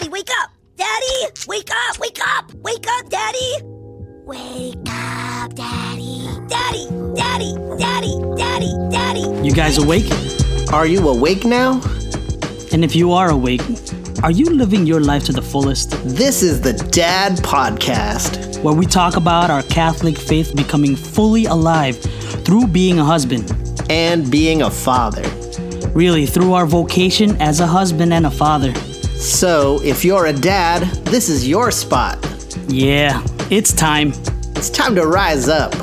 Daddy, wake up! Daddy, wake up! Wake up! Wake up, Daddy! Wake up, Daddy! Daddy, Daddy, Daddy, Daddy, Daddy! You guys awake? Are you awake now? And if you are awake, are you living your life to the fullest? This is the Dad Podcast. Where we talk about our Catholic faith becoming fully alive through being a husband. And being a father. Really, through our vocation as a husband and a father. So, if you're a dad, this is your spot. Yeah, it's time. It's time to rise up.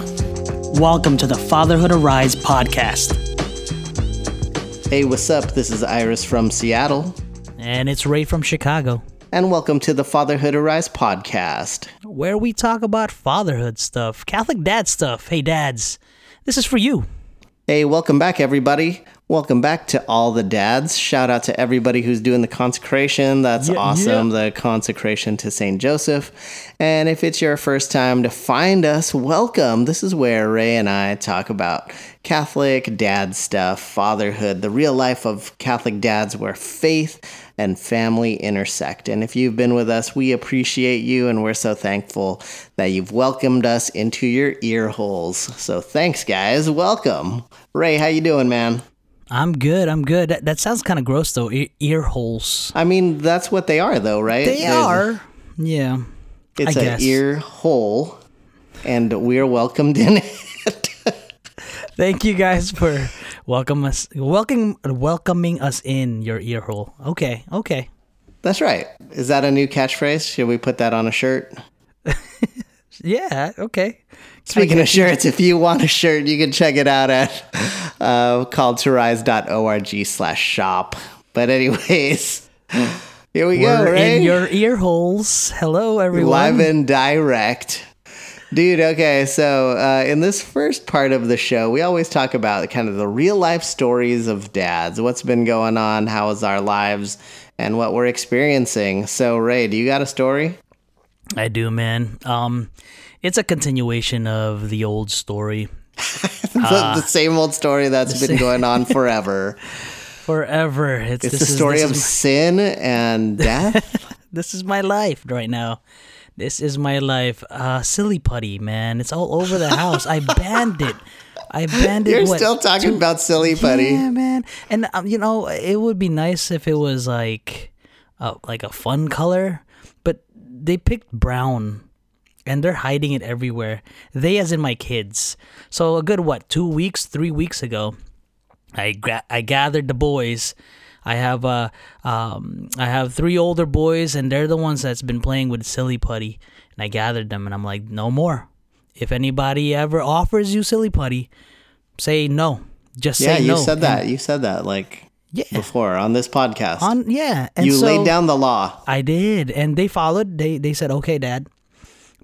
Welcome to the Fatherhood Arise podcast. Hey, what's up? This is Iris from Seattle. And it's Ray from Chicago, And welcome to the Fatherhood Arise podcast. where we talk about fatherhood stuff, Catholic dad stuff. Hey, dads, this is for you. Hey, welcome back, everybody. Welcome back to all the dads. Shout out to everybody who's doing the consecration. That's Yeah, awesome. The consecration to St. Joseph. And if it's your first time to find us, welcome. This is where Ray and I talk about Catholic dad stuff, fatherhood, the real life of Catholic dads where faith and family intersect. And if you've been with us, we appreciate you and we're so thankful that you've welcomed us into your ear holes. So thanks guys. Welcome. Ray, how you doing, man? I'm good. I'm good. That, that sounds kind of gross, though. E- ear holes. I mean, that's what they are, though, right? They There's- are. Yeah. It's I an guess. ear hole, and we're welcomed in it. Thank you guys for welcome us, welcome, welcoming us in your ear hole. Okay. Okay. That's right. Is that a new catchphrase? Should we put that on a shirt? Yeah. Okay. Speaking of shirts, if you want a shirt, you can check it out at uh, calledtorise.org slash shop. But anyways, here we go, We're right? in your ear holes. Hello, everyone. Live and direct. Dude, okay, so uh, in this first part of the show, we always talk about kind of the real life stories of dads, what's been going on, how is our lives, and what we're experiencing. So, Ray, do you got a story? I do, man. Um, it's a continuation of the old story. the, the same old story that's been same- going on forever. Forever. It's, It's this the is- story of is sin and death. this is my life right now. This is my life. Uh, silly putty, man. It's all over the house. I banned it. I banned it. You're what, still talking about silly putty. Yeah, man. And um, you know, it would be nice if it was like, uh, like a fun color, but they picked brown, and they're hiding it everywhere. They, as in my kids. So a good what, two weeks, three weeks ago, I gra- I gathered the boys. I have uh um I have three older boys and they're the ones that's been playing with silly putty and I gathered them and I'm like no more. If anybody ever offers you silly putty, say no. Just Yeah, say you no. said And- that. You said that like Yeah. before on this podcast. On yeah, and you so laid down the law. I did, and they followed. They they said, "Okay, Dad."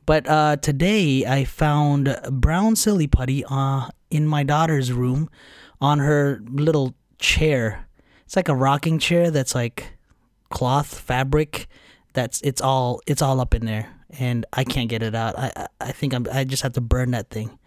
But uh, today I found brown silly putty uh, in my daughter's room, on her little chair. It's like a rocking chair that's like cloth fabric. That's it's all it's all up in there, and I can't get it out. I I, I think I'm I just have to burn that thing.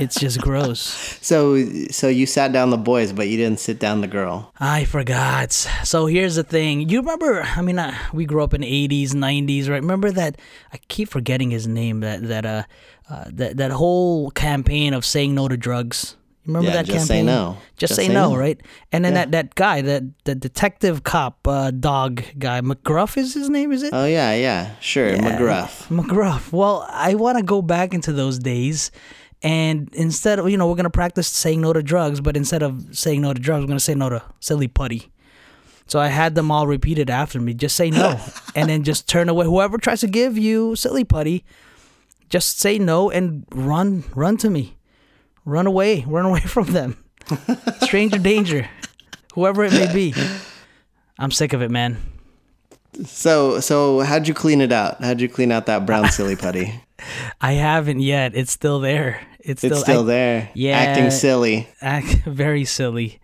It's just gross. So, so you sat down the boys, but you didn't sit down the girl. I forgot. So here's the thing. You remember? I mean, uh, we grew up in '80s, '90s, right? Remember that? I keep forgetting his name. That that uh, uh that that whole campaign of saying no to drugs. You remember Yeah, that just say campaign? no. Just, say, no, right? And then Yeah. that that guy, that the detective cop uh, dog guy, McGruff is his name, is it? Oh yeah, yeah, sure, McGruff. McGruff. Well, I want to go back into those days. And instead of, you know, we're going to practice saying no to drugs, but instead of saying no to drugs, we're going to say no to silly putty. So I had them all repeat it after me. Just say no. and then just turn away. Whoever tries to give you silly putty, just say no and run, run to me. Run away. Run away from them. Stranger danger. Whoever it may be. I'm sick of it, man. So, so how'd you clean it out? How'd you clean out that brown silly putty? I haven't yet. It's still there. It's still, It's still I- there, yeah. acting silly. act very silly.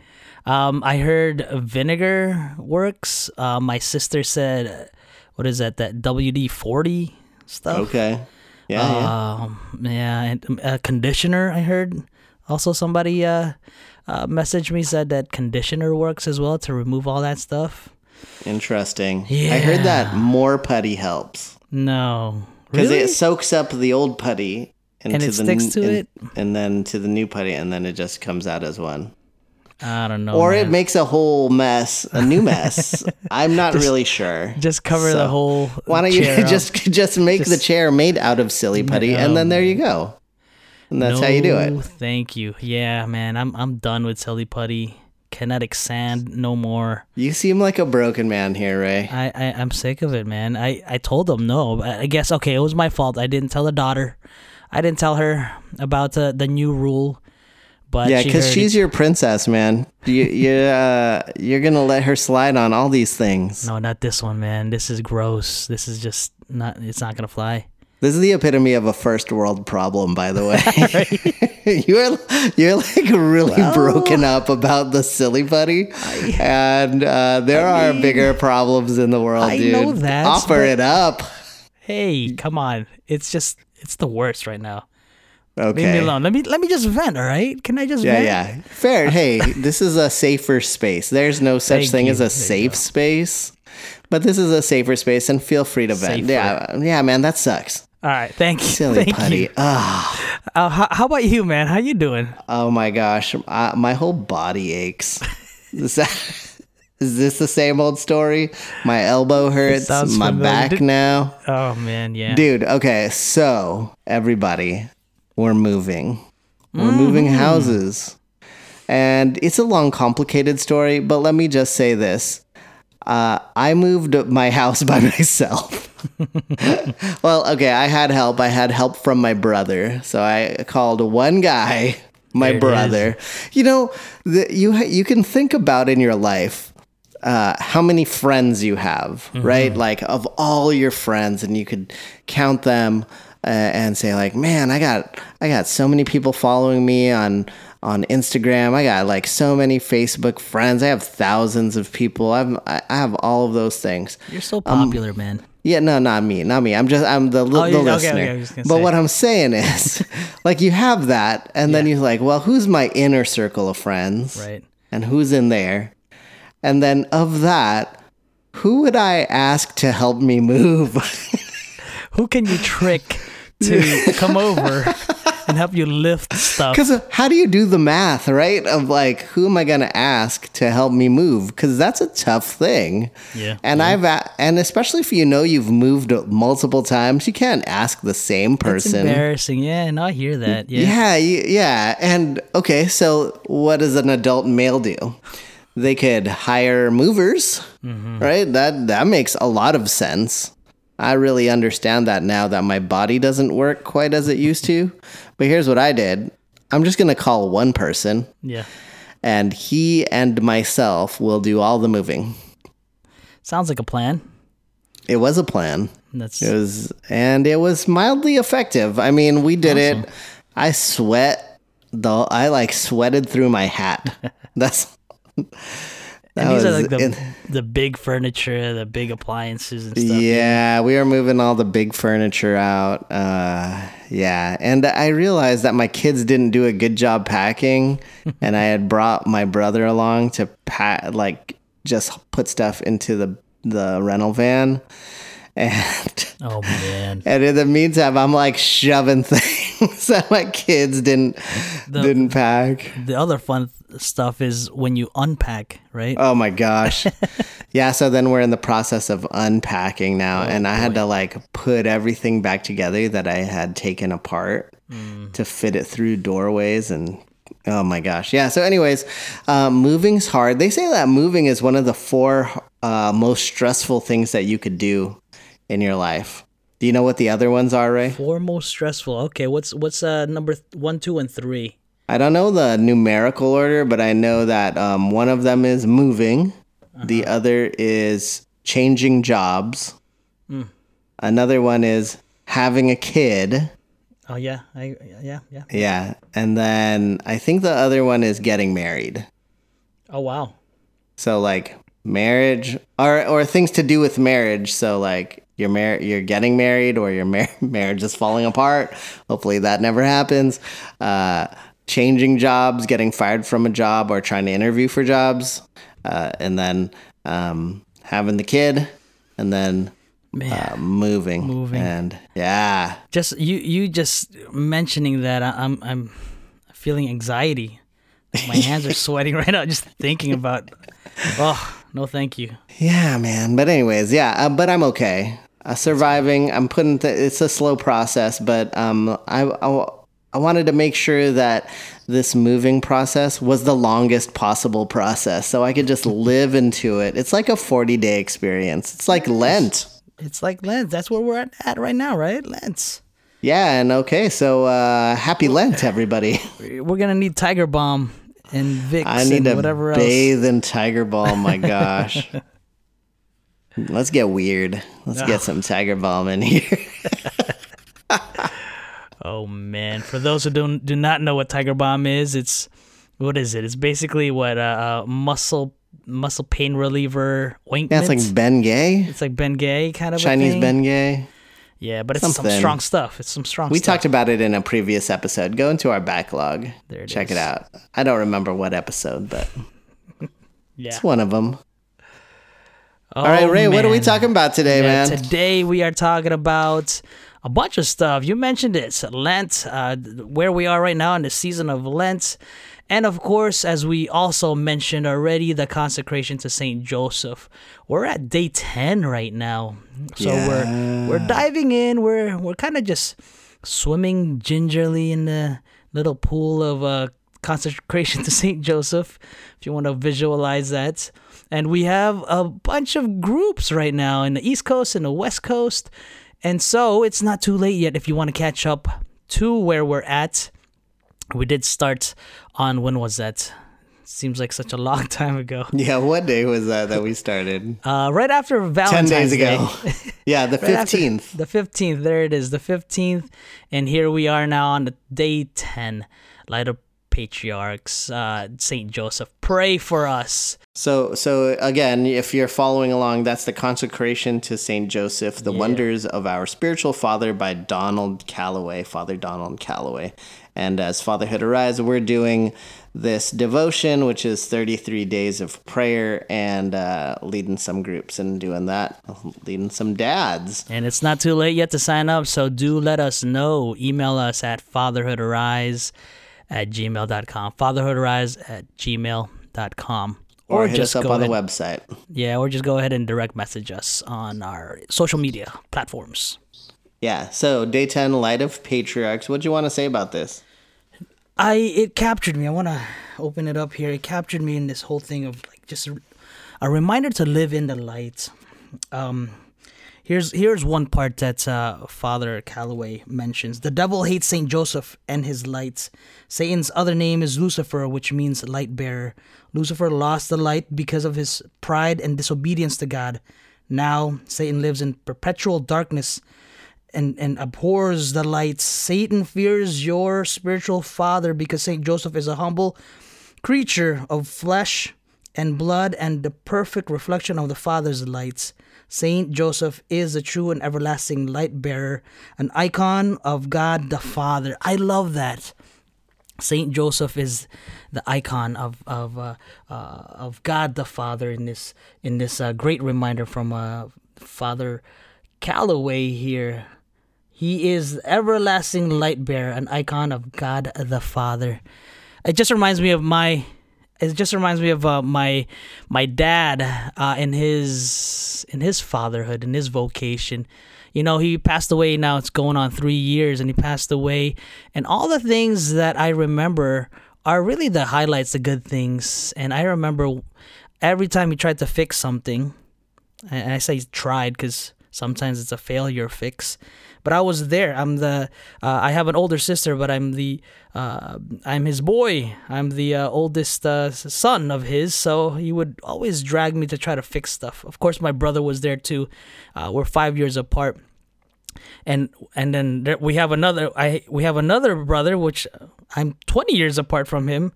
Um, I heard vinegar works. Uh, my sister said, "What is that? That WD forty stuff." Okay, yeah, yeah. Um, yeah, and um, a conditioner. I heard. Also, somebody uh, uh, messaged me said that conditioner works as well to remove all that stuff. Interesting. Yeah. I heard that more putty helps No. because Really? it soaks up the old putty into it the sticks to and, it? and then to the new putty, and then it just comes out as one. I don't know. or it makes a whole mess, a new mess. I'm not really sure. just cover So, the whole. Why don't you just just make the chair made out of silly putty, and then there you go. And that's how you do it. Thank you. Yeah, man. I'm I'm done with silly putty. Kinetic sand, no more. You seem like a broken man here, Ray. I, I I'm sick of it, man. I I told them no. I I guess okay, it was my fault. I didn't tell the daughter. I didn't tell her about the the new rule. But Yeah, because heard she's your princess, man. You you uh, you're gonna let her slide on all these things. no, not this one, man. This is gross. This is just not. It's not gonna fly. This is the epitome of a first world problem, by the way. you're you're like really broken up about the silly putty, and uh, there are mean, bigger problems in the world, I dude. know that, Offer it up. Hey, come on. It's just it's the worst right now. Okay. Leave me alone. Let me let me just vent. All right? Can I just Yeah, vent? yeah. Fair. Hey, this is a safer space. There's no such Thank thing you. as a There safe space. But this is a safer space and feel free to vent. Safer. Yeah, yeah, man, that sucks. All right. Thank you. Silly Thank putty. you. Ah, Uh, how, how about you, man? How you doing? oh my gosh, uh, my whole body aches. is, that, is this the same old story? My elbow hurts, my familiar. back now. Oh man, yeah. Dude, okay, so everybody, we're moving. We're moving Mm-hmm. houses. And it's a long, complicated story, but let me just say this. Uh, I moved my house by myself. well, okay, I had help. I had help from my brother. So I called one guy, my There brother. You know, the, you ha- you can think about in your life uh, how many friends you have, right? Like of all your friends, and you could count them uh, and say, like, man, I got I got so many people following me on on Instagram. I got like so many Facebook friends. I have thousands of people. I've I I have all of those things. You're so Um, popular, man. Yeah, no, not me, not me. I'm just I'm the, li- Oh, the okay, listener. okay, but say. what I'm saying is, like, you have that, and then you're like, well, who's my inner circle of friends? Right. and who's in there. And then of that, who would I ask to help me move? Who can you trick to come over and help you lift stuff? Because how do you do the math, right? Of like, who am I going to ask to help me move? Because that's a tough thing. Yeah. And I've and especially if you know you've moved multiple times, you can't ask the same person. embarrassing. Yeah, and I hear that. Yeah. Yeah, yeah. And okay, so what does an adult male do? They could hire movers, Mm-hmm. right? That that makes a lot of sense. I really understand that now that my body doesn't work quite as it used to. But here's what I did. I'm just going to call one person Yeah. and he and myself will do all the moving. Sounds like a plan. It was a plan. That's It was, and it was mildly effective. I mean, we did it. I sweat. though I like sweated through my hat. That's. That and these are like the the big furniture, the big appliances and stuff. Yeah, we were moving all the big furniture out. Uh, yeah, and I realized that my kids didn't do a good job packing, and I had brought my brother along to pack, like just put stuff into the the rental van, and Oh man. And in the meantime, I'm like shoving things that my kids didn't The- didn't pack. The other fun stuff is when you unpack, right? Oh my gosh. yeah, so then we're in the process of unpacking now and I had to like put everything back together that I had taken apart to fit it through doorways and oh my gosh. Yeah, so anyways, um, moving's hard. They say that moving is one of the four uh, most stressful things that you could do in your life. Do you know what the other ones are, Ray? Four most stressful. Okay, what's what's uh number th- one, two, and three? I don't know the numerical order, but I know that um, one of them is moving, the other is changing jobs, another one is having a kid. Oh yeah, I yeah yeah. Yeah. And then I think the other one is getting married. Oh wow. So like marriage or or things to do with marriage. So like you're mar- you're getting married or your mar- marriage is falling apart. Hopefully that never happens. Uh, changing jobs, getting fired from a job, or trying to interview for jobs, uh, and then um, having the kid, and then uh, moving. Moving. And yeah. just you you just mentioning that I, I'm I'm feeling anxiety. My hands are sweating right now just thinking about. Oh no, thank you. Yeah, man. But anyways, yeah. Uh, but I'm okay. Uh, surviving. I'm putting. Th- it's a slow process, but um, I, I I wanted to make sure that this moving process was the longest possible process, so I could just live into it. It's like a 40 day experience. It's like Lent. It's like Lent. That's where we're at, at right now, right? Lent. Yeah, and okay, so uh, happy Lent, everybody. We're gonna need Tiger Balm and Vicks I need and to whatever else. bathe in Tiger Balm. My gosh. Let's get weird. Let's get some Tiger Balm in here. Oh man! For those who don't do not know what Tiger Balm is, it's what is it? It's basically what uh, uh muscle muscle pain reliever ointment. Yeah, it's like Ben Gay, It's like Ben Gay kind of a Chinese. Ben Gay. Yeah, but it's some strong stuff. It's some strong. We stuff. talked about it in a previous episode. Go into our backlog. There it Check is. it out. I don't remember what episode, but Yeah. it's one of them. Oh, All right, Ray, what are we talking about today, Yeah, man? Today we are talking about a bunch of stuff. You mentioned it, Lent, uh, where we are right now in the season of Lent. And of course, as we also mentioned already, the consecration to Saint Joseph. We're at day ten right now, so we're we're diving in. We're we're kind of just swimming gingerly in the little pool of uh, consecration to Saint Joseph. If you want to visualize that, and we have a bunch of groups right now in the East Coast and the West Coast, and so it's not too late yet if you want to catch up to where we're at. We did start on when was that? Seems like such a long time ago. yeah, what day was that that we started? Uh, right after Valentine's 10 Valentine's days Day. ago. yeah, the Right 15th. The 15th. There it is. The 15th. And here we are now on the day 10. Light of Patriarchs, uh, St. Joseph. Pray for us. So, so again, if you're following along, that's the consecration to Saint Joseph, the Yeah. wonders of our spiritual father by Donald Calloway, Father Donald Calloway. And as Fatherhood Arise, we're doing this devotion, which is 33 days of prayer and uh, leading some groups and doing that, leading some dads. And it's not too late yet to sign up, so do let us know. Email us at fatherhoodarise at gmail.com. Fatherhoodarise at gmail.com. Or, hit us up on ahead, the website. Yeah, or just go ahead and direct message us on our social media platforms. Yeah. So, day 10, Light of Patriarchs. What do you want to say about this? I it captured me. I want to open it up here. It captured me in this whole thing of like just a, a reminder to live in the light. Um, here's here's one part that uh, Father Calloway mentions. The devil hates Saint Joseph and his lights. Satan's other name is Lucifer, which means light bearer. Lucifer lost the light because of his pride and disobedience to God. Now Satan lives in perpetual darkness and, and abhors the light. Satan fears your spiritual father because Saint Joseph is a humble creature of flesh and blood and the perfect reflection of the Father's lights. Saint Joseph is the true and everlasting light bearer, an icon of God the Father. I love that. Saint Joseph is the icon of of uh, uh, of God the Father in this in this uh, great reminder from uh, Father Calloway here. He is everlasting light bearer, an icon of God the Father. It just reminds me of my. It just reminds me of uh, my my dad uh, in his in his fatherhood in his vocation. You know, he passed away now. It's going on three years, and he passed away. And all the things that I remember are really the highlights, the good things. And I remember every time he tried to fix something, and I say tried because sometimes it's a failure fix. But I was there. I'm the. Uh, I have an older sister, but I'm the. Uh, I'm his boy. I'm the uh, oldest uh, son of his. So he would always drag me to try to fix stuff. Of course, my brother was there too. Uh, we're five years apart. And and then there, we have another. I we have another brother, which I'm 20 years apart from him,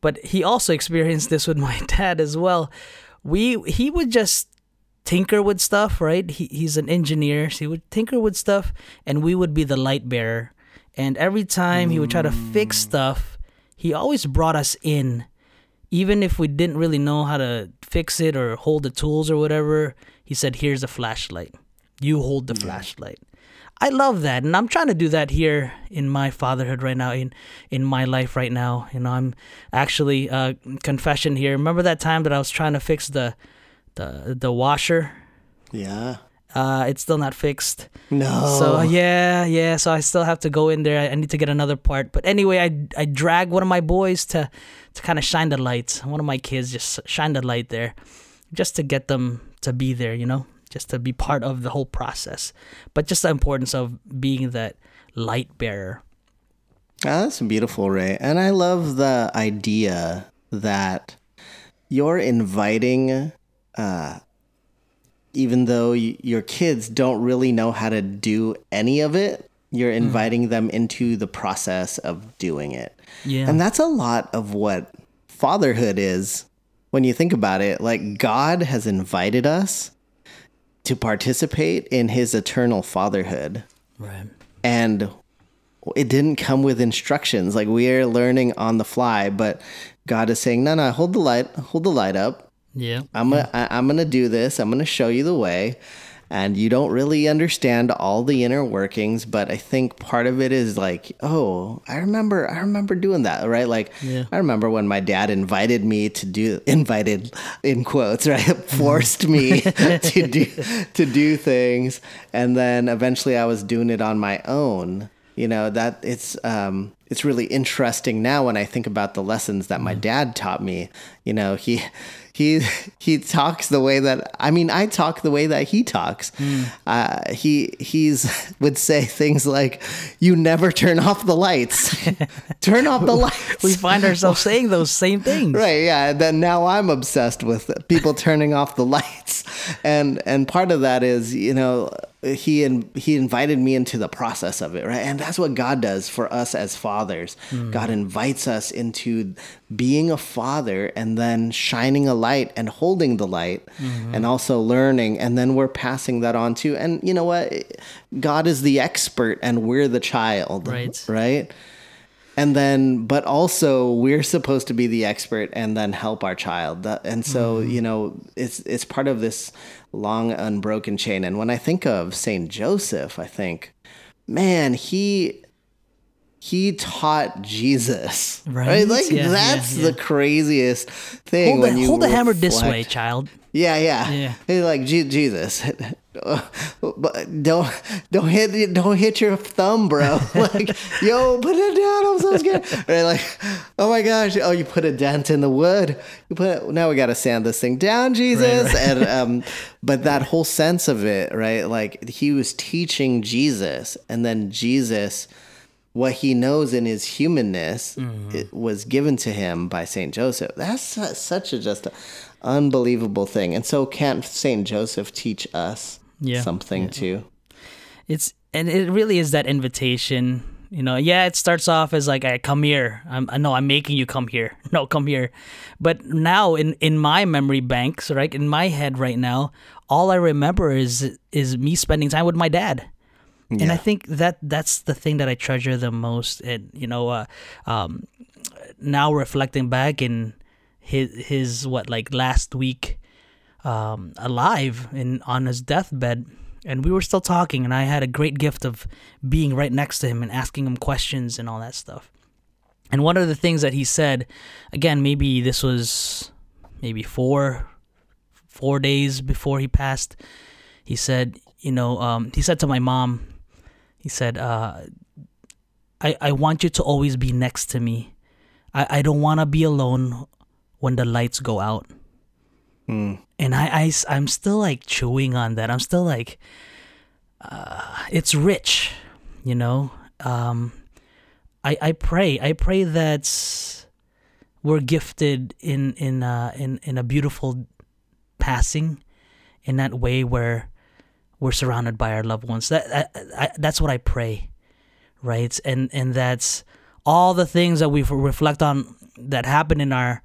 but he also experienced this with my dad as well. We he would just tinker with stuff, right? He, he's an engineer, so he would tinker with stuff, and we would be the light bearer. And every time he would try to fix stuff, he always brought us in, even if we didn't really know how to fix it or hold the tools or whatever, he said, "Here's a flashlight. You hold the flashlight." I love that, and I'm trying to do that here in my fatherhood right now, in in my life right now. You know, I'm actually uh, confession here. Remember that time that I was trying to fix the the the washer? Yeah. Uh, it's still not fixed. No. So yeah, yeah. So I still have to go in there. I, I need to get another part. But anyway, I I drag one of my boys to to kind of shine the lights. One of my kids just shine the light there, just to get them to be there. You know, just to be part of the whole process. But just the importance of being that light bearer. Ah, that's beautiful, Ray. And I love the idea that you're inviting, uh, even though y- your kids don't really know how to do any of it, you're inviting them into the process of doing it. Yeah. And that's a lot of what fatherhood is when you think about it. Like, God has invited us to participate in his eternal fatherhood Right. and it didn't come with instructions like we are learning on the fly but god is saying no no hold the light hold the light up Yeah. i'm gonna I, i'm gonna do this. I'm gonna show you the way. And you don't really understand all the inner workings but i think part of it is like oh i remember i remember doing that right? Like Yeah. i remember when my dad invited me to do invited in quotes right? Forced me to do to do things. And then eventually i was doing it on my own. You know that it's um it's really interesting now when i think about the lessons that my dad taught me. You know he he he talks the way that i mean i talk the way that he talks uh he he's would say things like you never turn off the lights turn off the lights We find ourselves saying those same things. Right, yeah. and Then now I'm obsessed with people turning off the lights, and and part of that is you know he in, he invited me into the process of it, right? And that's what God does for us as fathers. Hmm. God invites us into being a father, and then shining a light and holding the light, mm-hmm. and also learning, and then we're passing that on to. And you know what? God is the expert, and we're the child, Right. Right and then but also we're supposed to be the expert and then help our child and so mm-hmm. you know it's it's part of this long unbroken chain and when i think of saint joseph i think man he he taught jesus Right. like Yeah, yeah, that's yeah. the craziest thing Hold when the, you hold the hammer this way, child. yeah, yeah. Yeah. He's like Jesus. But don't don't hit don't hit your thumb, bro. like, yo, put it down. I'm so scared. Right, like, oh my gosh. Oh, you put a dent in the wood. You put now we got to sand this thing down, Jesus. And um, but that whole sense of it, right? Like he was teaching Jesus, and then Jesus what he knows in his humanness Mm-hmm. it was given to him by Saint Joseph. That's such a just a unbelievable thing. And so can't Saint Joseph teach us Yeah. something too? It's and it really is that invitation. You know, yeah, it starts off as like, "I come here." I'm I know I'm making you come here. No, come here. But now in in my memory banks, right in my head right now, all I remember is is me spending time with my dad. And I think that that's the thing that I treasure the most. And you know, uh, um, now reflecting back in his his what like last week um, alive on his deathbed, and we were still talking, and I had a great gift of being right next to him and asking him questions and all that stuff. And one of the things that he said, again, maybe this was maybe four four days before he passed. He said, you know, um, he said to my mom, he said, uh, I, I want you to always be next to me. I, I don't want to be alone when the lights go out. And I, I, am still like chewing on that. I'm still like, uh, it's rich, you know? Um, I, I pray, I pray that we're gifted in, in, uh, in, in a beautiful passing in that way where we're surrounded by our loved ones. That, I, I, that's what I pray, right? And and that's all the things that we reflect on that happen in our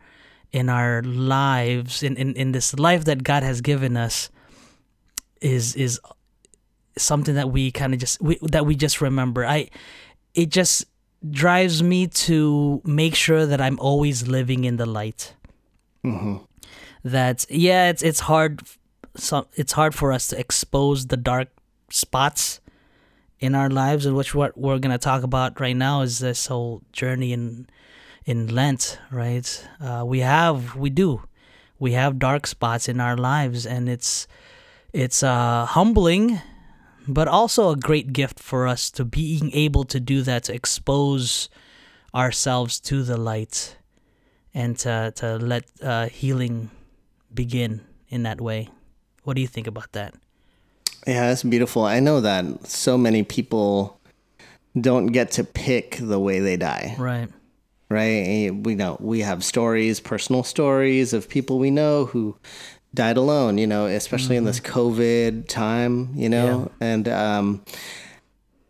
in our lives in, in, in this life that God has given us is is something that we kind of just we, that we just remember. I it just drives me to make sure that I'm always living in the light. Mm-hmm. that yeah, it's it's hard. So it's hard for us to expose the dark spots in our lives, and which what we're gonna talk about right now is this whole journey in in Lent, right? Uh, we have we do we have dark spots in our lives, and it's it's uh, humbling, but also a great gift for us to being able to do that to expose ourselves to the light and to to let uh, healing begin in that way. What do you think about that? Yeah, that's beautiful. I know that so many people don't get to pick the way they die. Right. Right? We know we have stories, personal stories of people we know who died alone, you know, especially in this COVID time, you know, and um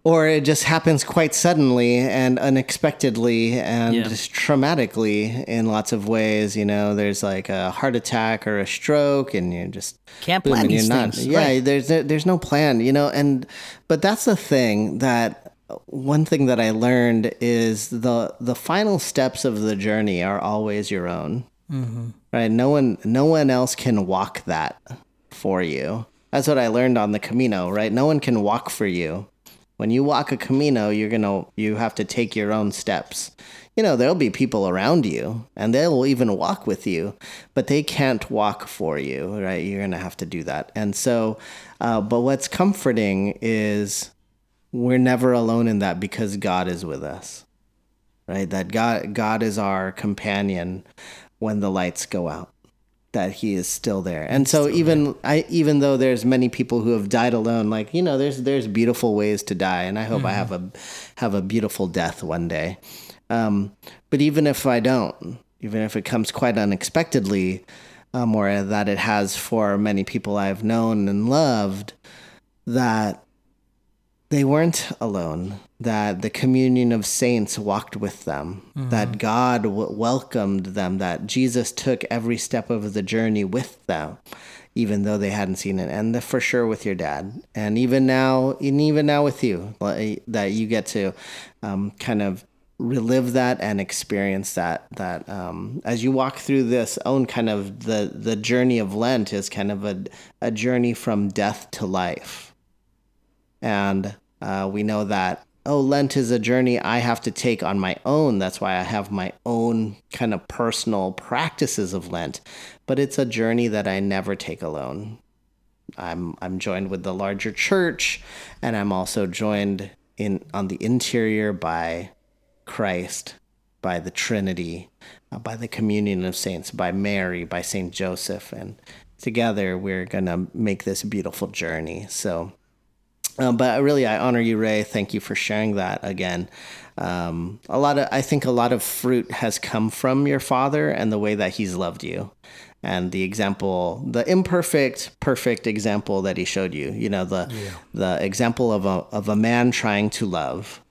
or it just happens quite suddenly and unexpectedly and Yeah. traumatically in lots of ways. You know, there's like a heart attack or a stroke, and you're just Can't plan and you're not. Yeah, right. there's there's no plan. You know, and but that's the thing that one thing that I learned is the the final steps of the journey are always your own. Right? No one no one else can walk that for you. That's what I learned on the Camino, right? No one can walk for you. When you walk a Camino, you're going to you have to take your own steps. You know, there'll be people around you and they'll even walk with you, but they can't walk for you, right? You're going to have to do that. And so uh, but what's comforting is we're never alone in that because God is with us right? That god god is our companion when the lights go out that he is still there. And so even i even though there's many people who have died alone like you know there's there's beautiful ways to die and i hope i have a have a beautiful death one day. Um, but even if i don't even if it comes quite unexpectedly um, or that it has for many people i've known and loved that they weren't alone, that the communion of saints walked with them, that God w- welcomed them, that Jesus took every step of the journey with them, even though they hadn't seen it, and the, for sure with your dad, and even now, and even now with you, that you get to um, kind of relive that and experience that that um, as you walk through this own kind of the the journey of Lent is kind of a a journey from death to life. And uh, we know that oh lent is a journey i have to take on my own. That's why i have my own kind of personal practices of lent. But it's a journey that i never take alone. I'm i'm joined with the larger church and i'm also joined in on the interior by christ by the trinity uh, by the communion of saints by mary by saint joseph. And together we're going to make this beautiful journey. So um, but really, I honor you, Ray. Thank you for sharing that again. Um, a lot of, I think, a lot of fruit has come from your father and the way that he's loved you, and the example, the imperfect, perfect example that he showed you. You know, the the example of a of a man trying to love,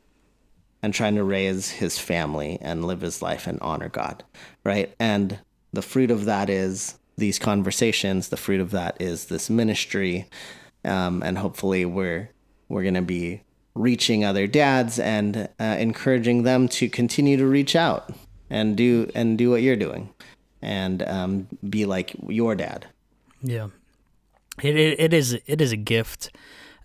and trying to raise his family and live his life and honor God, right? And the fruit of that is these conversations. The fruit of that is this ministry, um, and hopefully we're we're gonna be reaching other dads and uh, encouraging them to continue to reach out and do and do what you're doing, and um, be like your dad. Yeah, it it, it is it is a gift.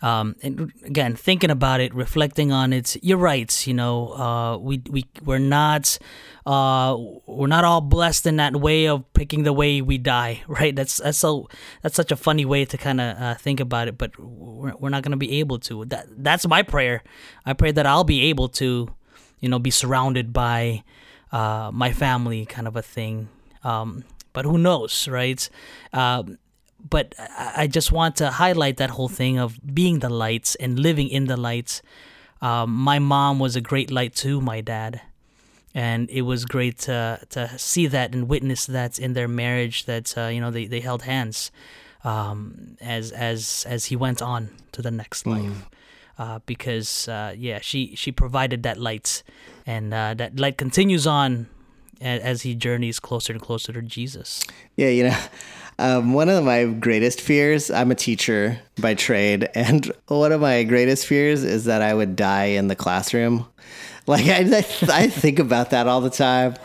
Um, and again, thinking about it, reflecting on it, you're right. You know, uh, we we we're not uh, we're not all blessed in that way of picking the way we die, right? That's that's so that's such a funny way to kind of uh, think about it, but we're, we're not gonna be able to. That that's my prayer. I pray that I'll be able to, you know, be surrounded by uh, my family, kind of a thing. Um, but who knows, right? Um, but I just want to highlight that whole thing of being the lights and living in the lights. Um, my mom was a great light to my dad, and it was great to to see that and witness that in their marriage. That uh, you know they, they held hands um, as as as he went on to the next life. Uh, because uh, yeah, she she provided that light, and uh, that light continues on a- as he journeys closer and closer to Jesus. Yeah, you know, um, one of my greatest fears, I'm a teacher by trade, and one of my greatest fears is that I would die in the classroom. Like, I, I think about that all the time.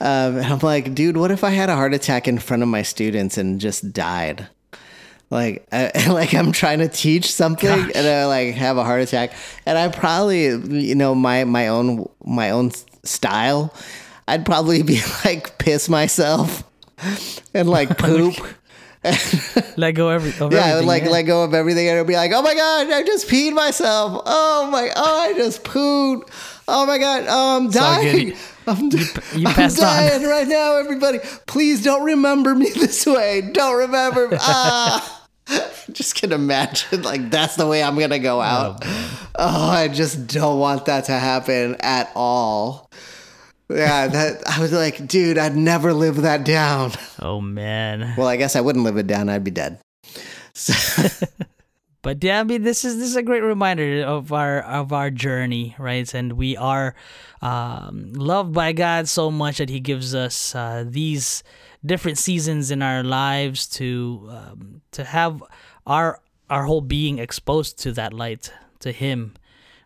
Um, and I'm like, dude, what if I had a heart attack in front of my students and just died? Like, I, like I'm trying to teach something and I like have a heart attack, and I probably, you know, my my own my own style, I'd probably be like piss myself and like poop. Let go every. Of Yeah, I would everything, like yeah. let go of everything and it'd be like, oh my god, I just peed myself. Oh my, oh, I just pooed. Oh my god, oh, I'm dying. I'm, d- you I'm passed on. dying right now, everybody. Please don't remember me this way. Don't remember. ah. Just can imagine, like that's the way I'm gonna go out. Oh, I just don't want that to happen at all. Yeah, that I was like, dude, I'd never live that down. Oh man. Well, I guess I wouldn't live it down. I'd be dead. But yeah, I mean, this is this is a great reminder of our of our journey, right? And we are um, loved by God so much that He gives us uh, these different seasons in our lives to um, to have our our whole being exposed to that light, to Him,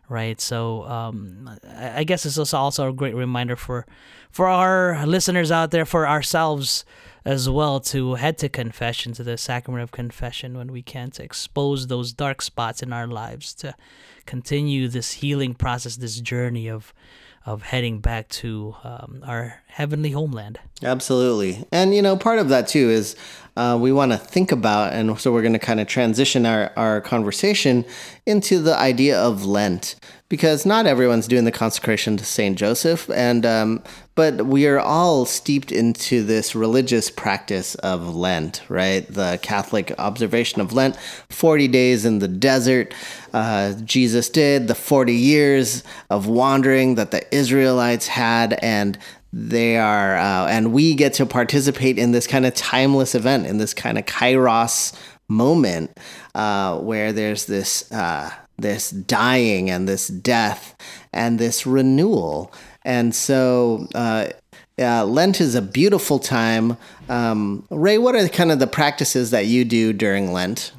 right? So um, I guess this is also a great reminder for for our listeners out there, for ourselves as well, to head to confession, to the sacrament of confession when we can, to expose those dark spots in our lives, to continue this healing process, this journey of of heading back to um, our heavenly homeland. Absolutely. And, you know, part of that too is uh, we want to think about, and so we're going to kind of transition our, our conversation into the idea of Lent, because not everyone's doing the consecration to St. Joseph. And, um, but we are all steeped into this religious practice of Lent, right? The Catholic observation of Lent, 40 days in the desert. Uh, Jesus did the 40 years of wandering that the Israelites had, and they are uh, and we get to participate in this kind of timeless event in this kind of kairos moment uh, where there's this uh, this dying and this death and this renewal and so uh, uh, Lent is a beautiful time. Um, Ray, what are kind of the practices that you do during Lent?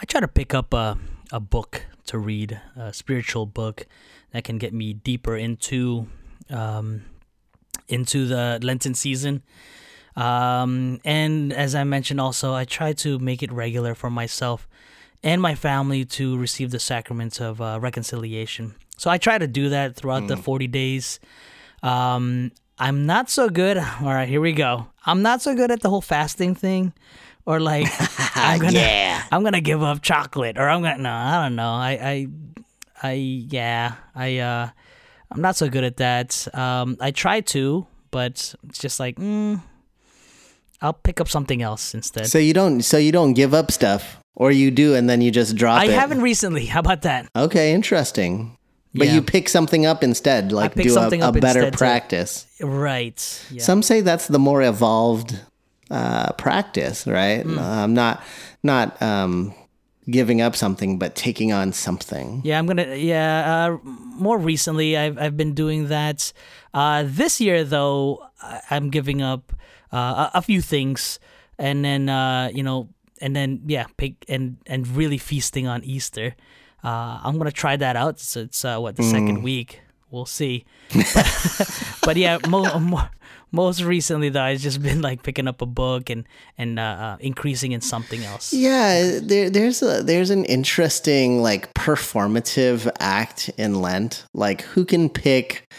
I try to pick up a, a book to read, a spiritual book that can get me deeper into um, into the Lenten season. Um, and as I mentioned, also I try to make it regular for myself and my family to receive the sacrament of uh, reconciliation. So I try to do that throughout the 40 days. Um, I'm not so good. All right, here we go. I'm not so good at the whole fasting thing, or like I'm gonna Yeah. I'm gonna give up chocolate, or I'm gonna no, I don't know. I I I yeah, I uh, I'm not so good at that. Um, I try to, but it's just like mm, I'll pick up something else instead. So you don't so you don't give up stuff, or you do and then you just drop I it. haven't recently. How about that? Okay, interesting. But Yeah. you pick something up instead, like do a, a better instead to- practice. Right. Yeah. Some say that's the more evolved uh, practice, right? Hmm. Um, not not um, giving up something, but taking on something. Yeah, I'm gonna. Yeah, uh, more recently, I've I've been doing that. Uh, this year, though, I'm giving up uh, a, a few things, and then uh, you know, and then yeah, pick and and really feasting on Easter. Uh, I'm gonna try that out. So it's uh, what the second week. We'll see. But, but yeah, mo- mo- most recently though, I've just been like picking up a book and and uh, uh, increasing in something else. Yeah, there, there's a there's an interesting like performative act in Lent. Like who can pick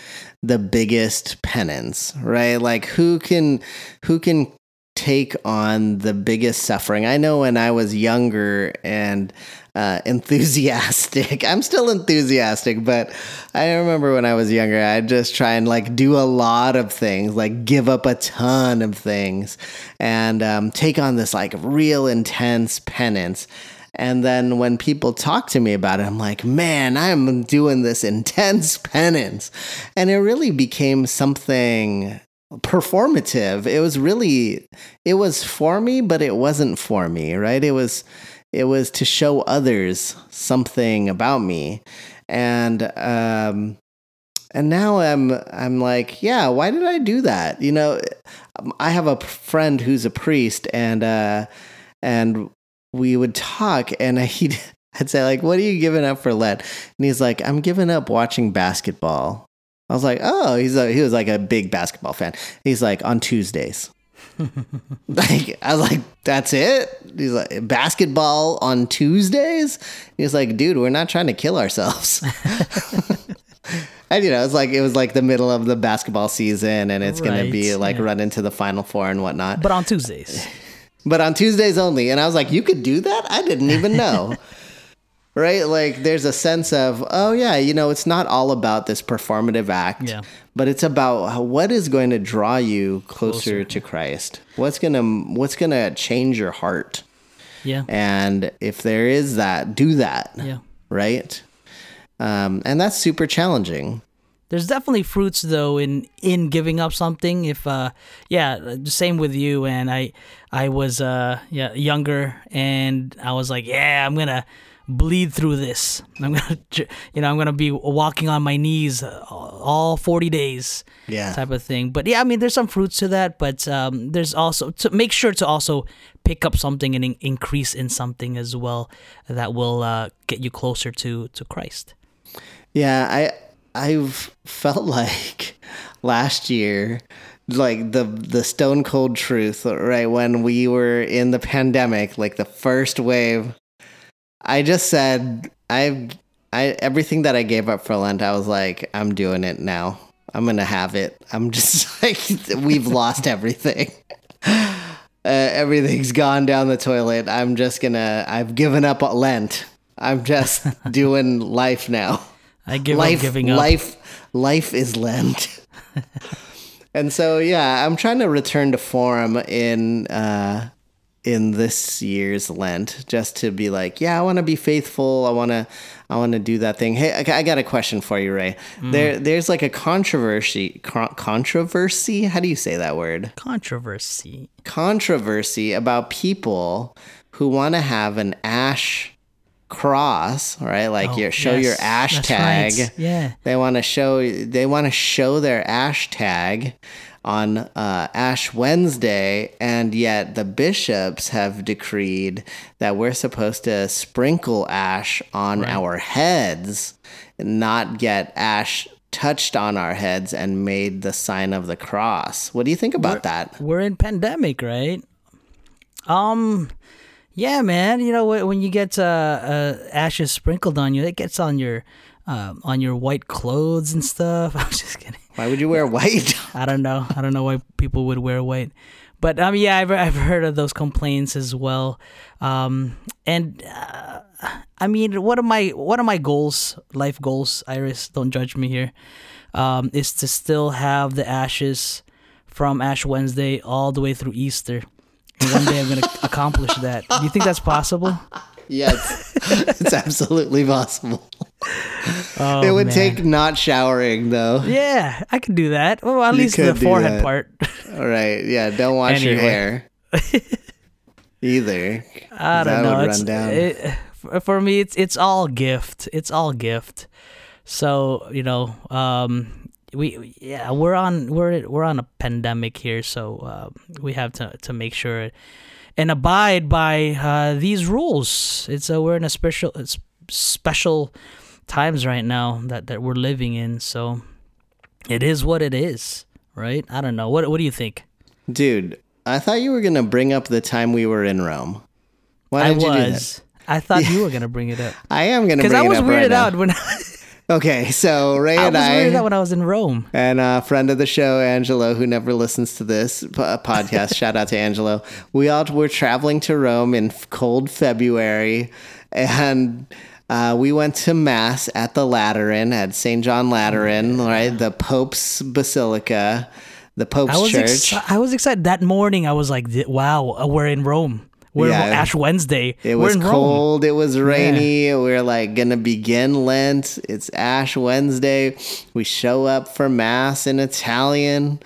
the biggest penance, right? Like who can who can take on the biggest suffering. I know when I was younger and uh, enthusiastic, I'm still enthusiastic, but I remember when I was younger, I'd just try and like do a lot of things, like give up a ton of things and um, take on this like real intense penance. And then when people talk to me about it, I'm like, man, I'm doing this intense penance. And it really became something performative. It was really it was for me, but it wasn't for me, right? It was it was to show others something about me. And um and now I'm I'm like, yeah, why did I do that? You know, I have a friend who's a priest and uh and we would talk and he'd I'd say like, "What are you giving up for Lent?" And he's like, "I'm giving up watching basketball." I was like, oh, he's a, he was like a big basketball fan. He's like on Tuesdays. like I was like, that's it. He's like basketball on Tuesdays. He's like, dude, we're not trying to kill ourselves. and you know, it's like it was like the middle of the basketball season, and it's gonna be like yeah. run into the Final Four and whatnot. But on Tuesdays. but on Tuesdays only. And I was like, you could do that? I didn't even know. right? Like, there's a sense of, oh, yeah, you know, it's not all about this performative act, Yeah. but it's about what is going to draw you closer, to Christ. What's gonna What's gonna change your heart? Yeah. And if there is that, do that. Yeah. Right. Um, and that's super challenging. There's definitely fruits though in in giving up something. If uh yeah, the same with you and I I was uh yeah younger and I was like, yeah, I'm going to bleed through this. I'm going to you know, I'm to be walking on my knees uh, all 40 days. Yeah. Type of thing. But yeah, I mean there's some fruits to that, but um there's also to make sure to also pick up something and in- increase in something as well that will uh get you closer to to Christ. Yeah, I I've felt like last year like the the stone cold truth, right? When we were in the pandemic, like the first wave, I just said I I everything that I gave up for Lent, I was like, I'm doing it now. I'm gonna have it. I'm just like we've lost everything. Uh, everything's gone down the toilet. I'm just gonna. I've given up Lent. I'm just doing life now I give life, up giving up. life, life is Lent. and so, yeah, I'm trying to return to form in uh, in this year's Lent, just to be like, yeah, I want to be faithful. I want to, I want to do that thing. Hey, I, I got a question for you, Ray. Mm. There, there's like a controversy. Con- controversy? How do you say that word? controversy. Controversy about people who want to have an ash cross, right? Like Oh, your show your yes, ash that's tag. right. Yeah. They want to show they want to show their ash tag on uh, Ash Wednesday, and yet the bishops have decreed that we're supposed to sprinkle ash on our heads, not get ash touched on our heads and made the sign of the cross. What do you think about that? We're in pandemic, right? Um, yeah, man. You know when you get uh, uh, ashes sprinkled on you, it gets on your uh, on your white clothes and stuff. I'm just kidding. Why would you wear white? I don't know. I don't know why people would wear white. But um, yeah, I've I've heard of those complaints as well. Um, and uh, I mean, what are my what are my goals? Life goals, Iris. Don't judge me here. Um, is to still have the ashes from Ash Wednesday all the way through Easter. And one day I'm gonna accomplish that. Do you think that's possible? yes, it's absolutely possible. Oh, it would man. take not showering though. Yeah, I could do that. Well, at You least the forehead part. All right. Yeah. Don't wash your hair either. I don't know. It's, run down. it- for- me, it's it's all gift. It's all gift. So you know, um, we yeah, we're on we're we're on a pandemic here, so uh, we have to to make sure and abide by uh, these rules. It's uh, we're in a special it's special times right now that that we're living in. So it is what it is, right? I don't know. What what do you think? Dude, I thought you were gonna bring up the time we were in Rome. Why I did you do that? was. I thought you were gonna bring it up. I am gonna Because bring I was it up weirded right out when Okay, so Ray and I and was weirded out when I was in Rome. and a friend of the show, Angelo, who never listens to this po- uh, podcast. shout out to Angelo. We all were traveling to Rome in f- cold February, and uh, we went to mass at the Lateran at St. John Lateran, right, the Pope's Basilica, the Pope's I was Church. I was excited that morning. I was like, "Wow, uh, we're in Rome. We're Yeah. Ash Wednesday. It we're was in Rome." cold. It was rainy. We're like gonna begin Lent. It's Ash Wednesday. We show up for mass in Italian,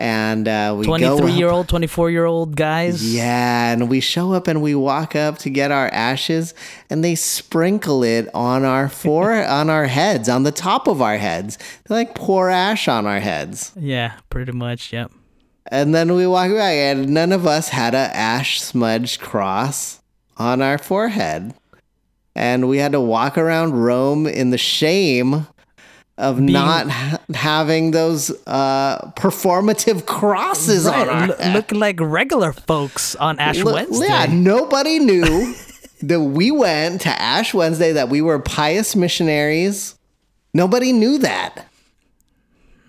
and uh, we go. Twenty-three up- year old, twenty-four year old guys. Yeah, and we show up and we walk up to get our ashes, and they sprinkle it on our fore on our heads, on the top of our heads. They like pour ash on our heads, Yeah, pretty much. Yep. and then we walk back, and none of us had a ash smudged cross on our forehead, and we had to walk around Rome in the shame of not ha- having those uh, performative crosses on our look like regular folks on Ash Look- Wednesday. Yeah, nobody knew that we went to Ash Wednesday, that we were pious missionaries. Nobody knew that.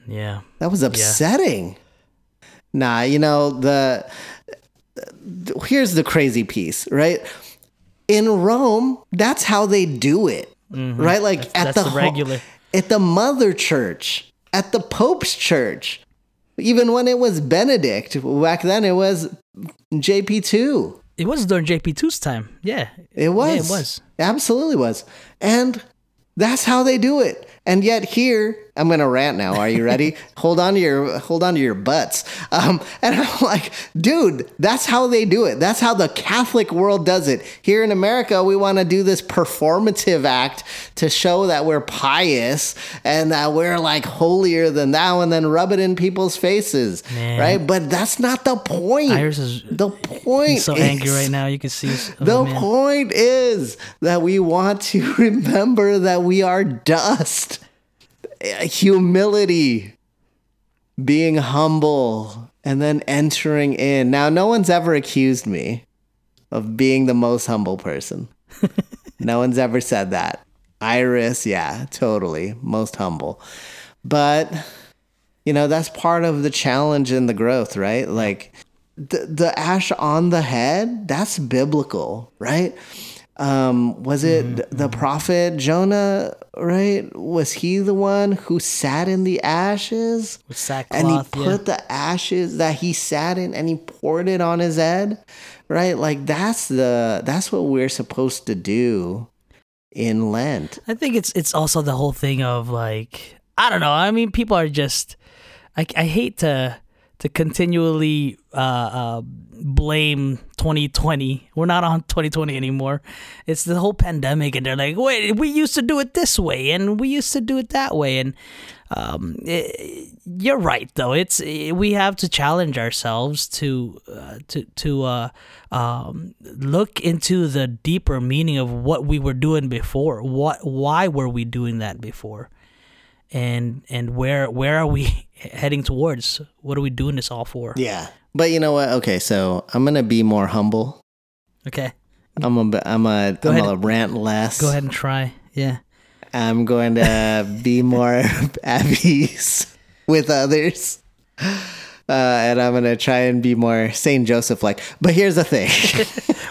yeah. That was upsetting. Nah, you know, the, here's the crazy piece, right? In Rome, that's how they do it. Right? Like at Mm-hmm. that's the, the regular. At the mother church, at the Pope's church. Even when it was Benedict, back then it was JP2. It was during JP2's time. Yeah. It was. Yeah, it was. Absolutely was. And that's how they do it. And yet here, I'm gonna rant now. Are you ready? hold on to your hold on to your butts. Um, and I'm like, dude, that's how they do it. That's how the Catholic world does it. Here in America, we want to do this performative act to show that we're pious and that we're like holier than thou, and then rub it in people's faces, Man. right? But that's not the point. Iris is the point. so angry right now. You can see. Oh, the man. point is that we want to remember that we are dust. Humility, being humble, and then entering in. Now, no one's ever accused me of being the most humble person. no one's ever said that. Iris, yeah, totally, most humble. But, you know, that's part of the challenge and the growth, right? Like, the, the ash on the head that's biblical right um was it the prophet jonah right? Was he the one who sat in the ashes? With and he put yeah. the ashes that he sat in and he poured it on his head right? Like that's the that's what we're supposed to do in lent. I think it's it's also the whole thing of like I don't know. I mean, people are just I, I hate to to continually uh, uh, blame 2020. We're not on 2020 anymore. It's the whole pandemic, and they're like, "Wait, we used to do it this way, and we used to do it that way." And um, it, you're right, though. It's we have to challenge ourselves to uh, to to uh, um, look into the deeper meaning of what we were doing before. What why were we doing that before? And and where where are we heading towards? What are we doing this all for? yeah but you know what okay so i'm gonna be more humble Okay, i'm a i'm a Go i'm ahead. a rant less go ahead and try. Yeah. I'm going to be more at peace with others. Uh, and I'm going to try and be more Saint Joseph like. But here's the thing.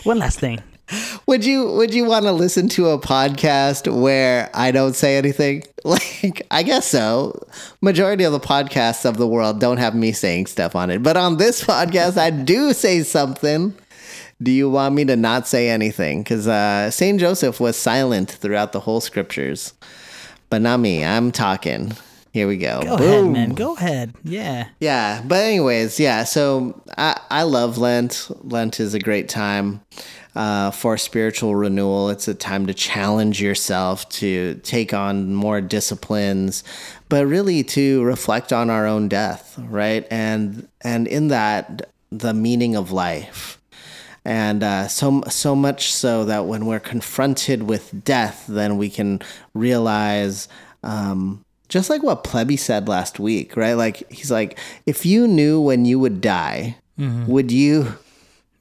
One last thing. would you would you want to listen to a podcast where I don't say anything? Like I guess so. Majority of the podcasts of the world don't have me saying stuff on it. But on this podcast I do say something. Do you want me to not say anything? Because uh, Saint Joseph was silent throughout the whole scriptures, but not me. I'm talking. Here we go. Go ahead, man. Go ahead. Yeah. Yeah, but anyways, yeah. So I I love Lent. Lent is a great time uh, for spiritual renewal. It's a time to challenge yourself to take on more disciplines, but really to reflect on our own death, right? And and in that, the meaning of life. And uh, so so much so that when we're confronted with death, then we can realize, um, just like what Plebby said last week, right? Like he's like, if you knew when you would die, would you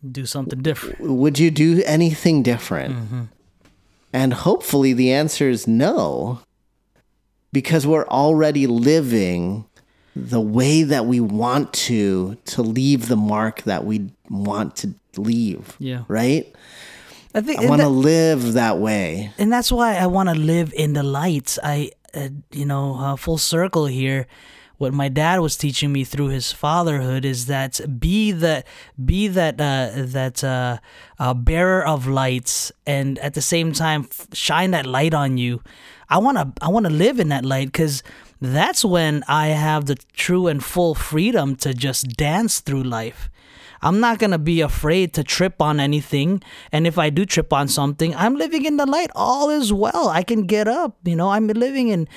Do something different. would you do anything different? And hopefully the answer is no, because we're already living the way that we want to to leave the mark that we want to leave. Yeah. Right? I think I want to live that way. and that's why I want to live in the lights. I, uh, you know, uh, full circle here. What my dad was teaching me through his fatherhood is that be that be that uh, that uh, uh, bearer of lights, and at the same time shine that light on you. I wanna I wanna live in that light because that's when I have the true and full freedom to just dance through life. I'm not gonna be afraid to trip on anything. And if I do trip on something, I'm living in the light. All is well. I can get up. You know, I'm living in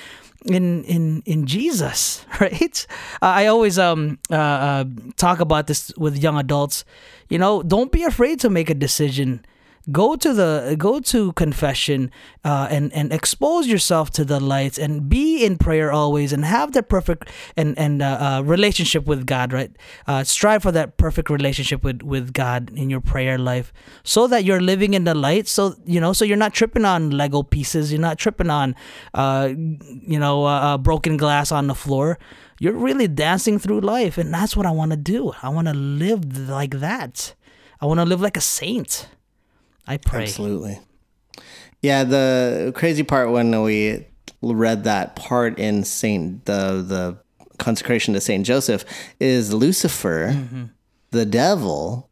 in in in Jesus, right? I always um uh, uh talk about this with young adults. You know, don't be afraid to make a decision. Go to the go to confession uh, and and expose yourself to the lights and be in prayer always and have that perfect and and uh, uh, relationship with God right? Uh, strive for that perfect relationship with with God in your prayer life so that you're living in the light. So you know so you're not tripping on Lego pieces. You're not tripping on uh, you know uh, broken glass on the floor. You're really dancing through life. And that's what I want to do. I want to live like that. I want to live like a saint I pray. Absolutely. Yeah, the crazy part when we read that part in Saint the the consecration to Saint Joseph is Lucifer, mm-hmm. the devil.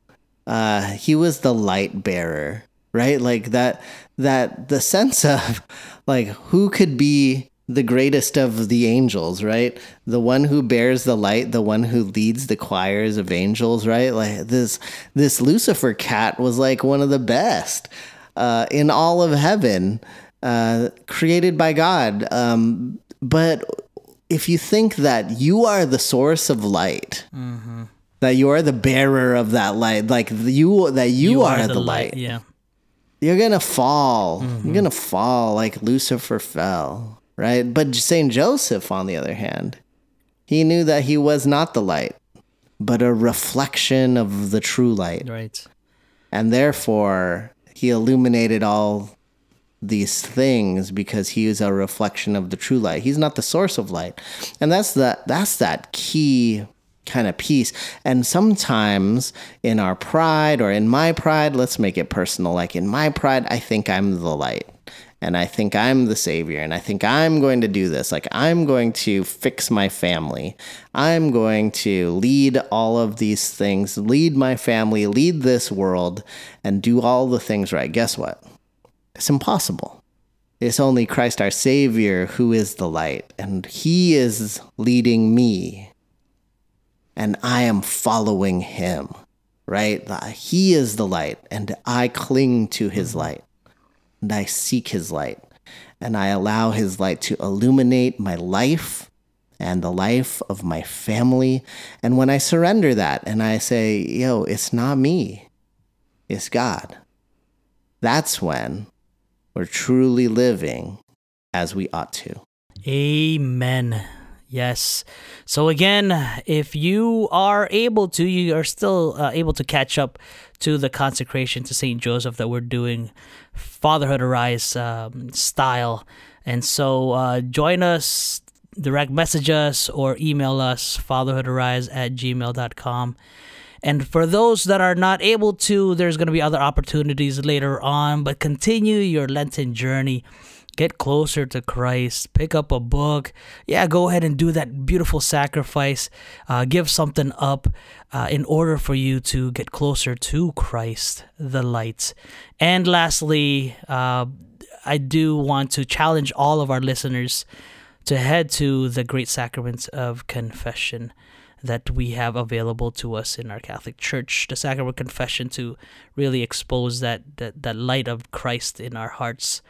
Uh, he was the light bearer, right? Like that that the sense of like who could be the greatest of the angels, right? The one who bears the light, the one who leads the choirs of angels, right? Like this this Lucifer cat was like one of the best uh, in all of heaven, uh, created by God. Um, but if you think that you are the source of light, mm-hmm. that you are the bearer of that light, like you that you, you are, are, the, the light, light, yeah, you're gonna fall. Mm-hmm. You're gonna fall like Lucifer fell right? But St. Joseph, on the other hand, he knew that he was not the light, but a reflection of the true light. Right. And therefore, he illuminated all these things because he is a reflection of the true light. He's not the source of light. And that's that that's that key kind of piece. And sometimes in our pride or in my pride, let's make it personal. Like in my pride, I think I'm the light and I think I'm the savior and I think I'm going to do this. Like, I'm going to fix my family. I'm going to lead all of these things, lead my family, lead this world, and do all the things right. Guess what? It's impossible. It's only Christ our Savior who is the light, and He is leading me, and I am following Him, right? He is the light, and I cling to His light and I seek his light. And I allow his light to illuminate my life and the life of my family. And when I surrender that and I say, yo, it's not me, it's God, that's when we're truly living as we ought to. Amen. Yes. So again, if you are able to, you are still uh, able to catch up to the consecration to Saint Joseph that we're doing, Fatherhood Arise um, style. And so uh, join us, direct message us, or email us fatherhoodarise at gmail.com. And for those that are not able to, there's going to be other opportunities later on, but continue your Lenten journey get closer to Christ, pick up a book. Yeah, go ahead and do that beautiful sacrifice. Uh, give something up uh, in order for you to get closer to Christ, the light. And lastly, uh, I do want to challenge all of our listeners to head to the great sacrament of confession that we have available to us in our Catholic Church, the sacrament of confession to really expose that, that, that light of Christ in our hearts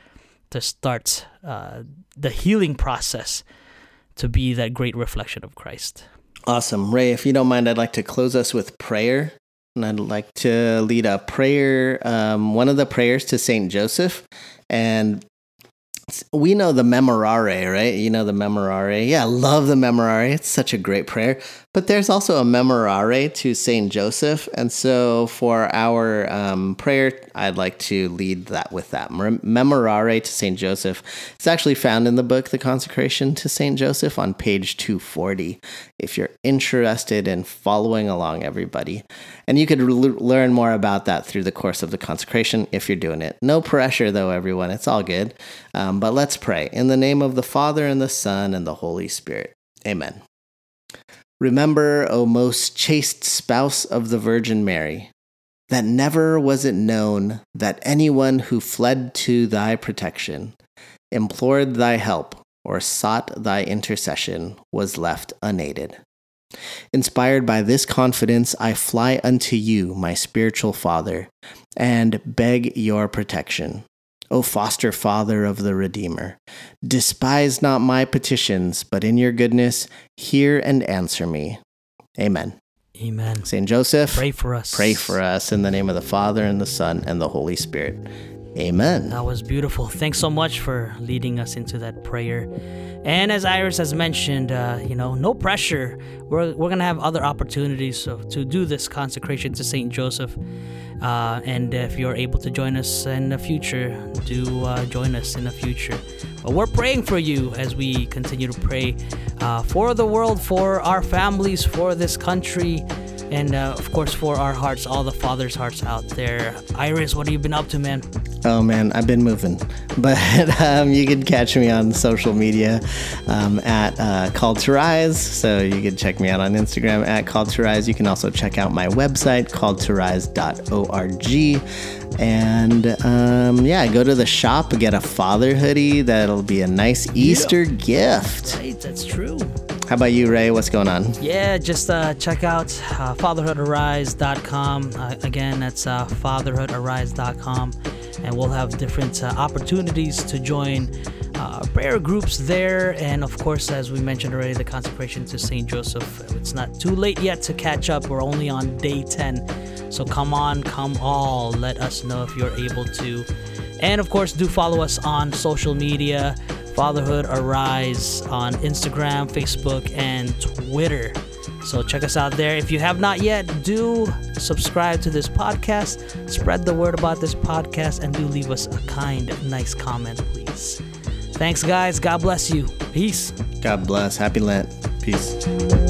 to start uh, the healing process to be that great reflection of Christ. Awesome. Ray, if you don't mind, I'd like to close us with prayer. And I'd like to lead a prayer, um, one of the prayers to St. Joseph. And we know the Memorare, right? You know the Memorare. Yeah, love the Memorare. It's such a great prayer. But there's also a Memorare to Saint Joseph, and so for our um, prayer, I'd like to lead that with that Memorare to Saint Joseph. It's actually found in the book The Consecration to Saint Joseph on page 240. If you're interested in following along, everybody, and you could re- learn more about that through the course of the consecration if you're doing it. No pressure, though, everyone. It's all good. Um, but let's pray in the name of the Father and the Son and the Holy Spirit. Amen. Remember, O most chaste spouse of the Virgin Mary, that never was it known that anyone who fled to thy protection, implored thy help, or sought thy intercession was left unaided. Inspired by this confidence, I fly unto you, my spiritual Father, and beg your protection. O foster father of the Redeemer, despise not my petitions, but in your goodness hear and answer me. Amen. Amen. Saint Joseph, Pray for us. pray for us in the name of the Father and the Son and the Holy Spirit. Amen. That was beautiful. Thanks so much for leading us into that prayer. And as Iris has mentioned, uh, you know, no pressure. We're, we're going to have other opportunities so, to do this consecration to St. Joseph. Uh, and if you're able to join us in the future, do uh, join us in the future. But we're praying for you as we continue to pray uh, for the world, for our families, for this country, and uh, of course for our hearts, all the fathers' hearts out there. Iris, what have you been up to, man? Oh man, I've been moving, but um, you can catch me on social media um, at uh, Called to Rise. So you can check me out on Instagram at Called to Rise. You can also check out my website calledtorise.org, and um, yeah, go to the shop get a father hoodie. That'll be a nice Easter gift. Right, that's true. How about you, Ray? What's going on? Yeah, just uh, check out uh, fatherhoodarise.com. Uh, again, that's uh, fatherhoodarise.com. And we'll have different uh, opportunities to join uh, prayer groups there. And of course, as we mentioned already, the consecration to St. Joseph. It's not too late yet to catch up. We're only on day 10. So come on, come all. Let us know if you're able to. And of course, do follow us on social media. Fatherhood Arise on Instagram, Facebook, and Twitter. So check us out there. If you have not yet, do subscribe to this podcast, spread the word about this podcast, and do leave us a kind, nice comment, please. Thanks, guys. God bless you. Peace. God bless. Happy Lent. Peace.